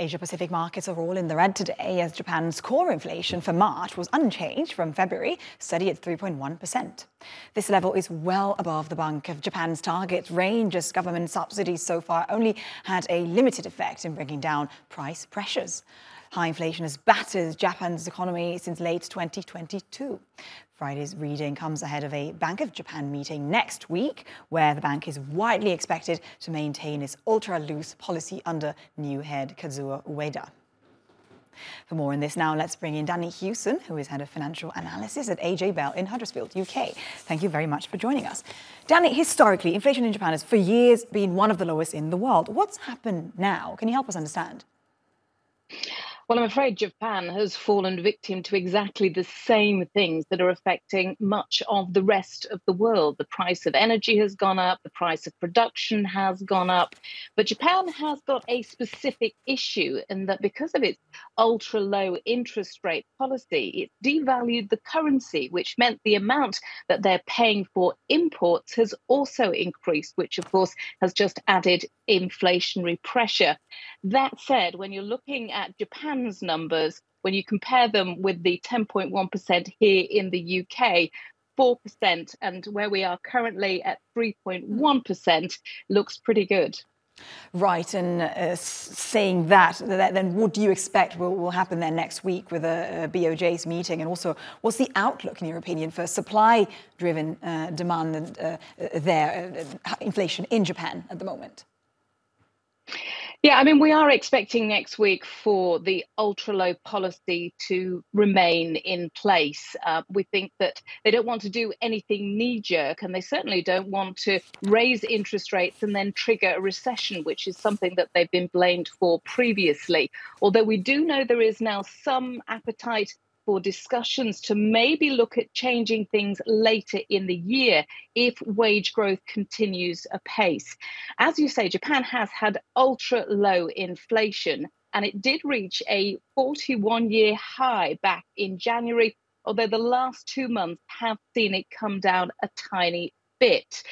Asia Pacific markets are all in the red today as Japan's core inflation for March was unchanged from February, steady at 3.1%. This level is well above the Bank of Japan's target range as government subsidies so far only had a limited effect in bringing down price pressures. High inflation has battered Japan's economy since late 2022. Friday's reading comes ahead of a Bank of Japan meeting next week, where the bank is widely expected to maintain its ultra loose policy under new head Kazuo Ueda. For more on this now, let's bring in Danny Hewson, who is head of financial analysis at AJ Bell in Huddersfield, UK. Thank you very much for joining us. Danny, historically, inflation in Japan has for years been one of the lowest in the world. What's happened now? Can you help us understand? Well, I'm afraid Japan has fallen victim to exactly the same things that are affecting much of the rest of the world. The price of energy has gone up, the price of production has gone up. But Japan has got a specific issue in that because of its ultra low interest rate policy, it devalued the currency, which meant the amount that they're paying for imports has also increased, which of course has just added inflationary pressure. That said, when you're looking at Japan, Numbers, when you compare them with the 10.1% here in the UK, 4%, and where we are currently at 3.1%, looks pretty good. Right, and uh, saying that, then what do you expect will, will happen there next week with a, a, BOJ's meeting? And also, what's the outlook, in your opinion, for supply driven uh, demand uh, there, uh, inflation in Japan at the moment? Yeah, I mean, we are expecting next week for the ultra low policy to remain in place. Uh, we think that they don't want to do anything knee jerk, and they certainly don't want to raise interest rates and then trigger a recession, which is something that they've been blamed for previously. Although we do know there is now some appetite for discussions to maybe look at changing things later in the year if wage growth continues apace. As you say, Japan has had ultra low inflation and it did reach a 41 year high back in January, although the last two months have seen it come down a tiny bit.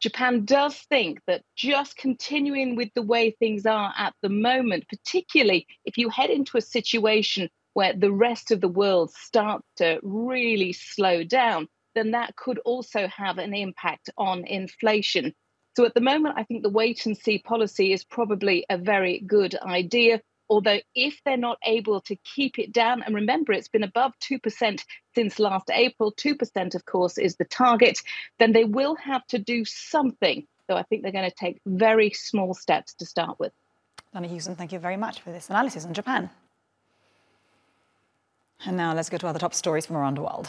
Japan does think that just continuing with the way things are at the moment, particularly if you head into a situation where the rest of the world starts to really slow down, then that could also have an impact on inflation. So at the moment, I think the wait and see policy is probably a very good idea. Although, if they're not able to keep it down, and remember, it's been above 2% since last April, 2%, of course, is the target, then they will have to do something. So I think they're going to take very small steps to start with. Danny Hewson, thank you very much for this analysis on Japan. And now let's go to other top stories from around the world.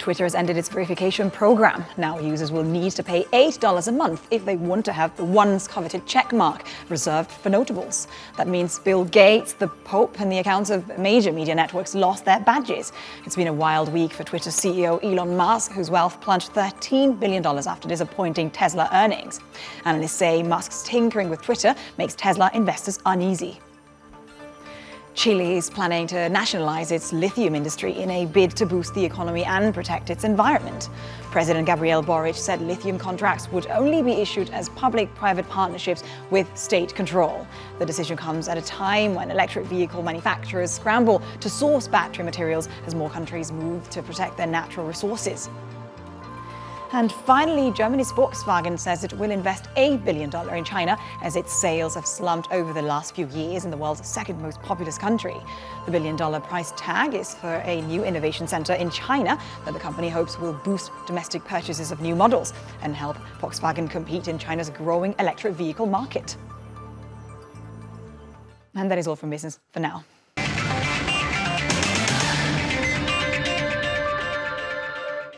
Twitter has ended its verification program. Now users will need to pay $8 a month if they want to have the once coveted checkmark reserved for notables. That means Bill Gates, the Pope, and the accounts of major media networks lost their badges. It's been a wild week for Twitter CEO Elon Musk, whose wealth plunged $13 billion after disappointing Tesla earnings. Analysts say Musk's tinkering with Twitter makes Tesla investors uneasy. Chile is planning to nationalize its lithium industry in a bid to boost the economy and protect its environment. President Gabriel Boric said lithium contracts would only be issued as public private partnerships with state control. The decision comes at a time when electric vehicle manufacturers scramble to source battery materials as more countries move to protect their natural resources. And finally, Germany's Volkswagen says it will invest a billion dollar in China as its sales have slumped over the last few years in the world's second most populous country. The billion dollar price tag is for a new innovation center in China that the company hopes will boost domestic purchases of new models and help Volkswagen compete in China's growing electric vehicle market. And that is all from business for now.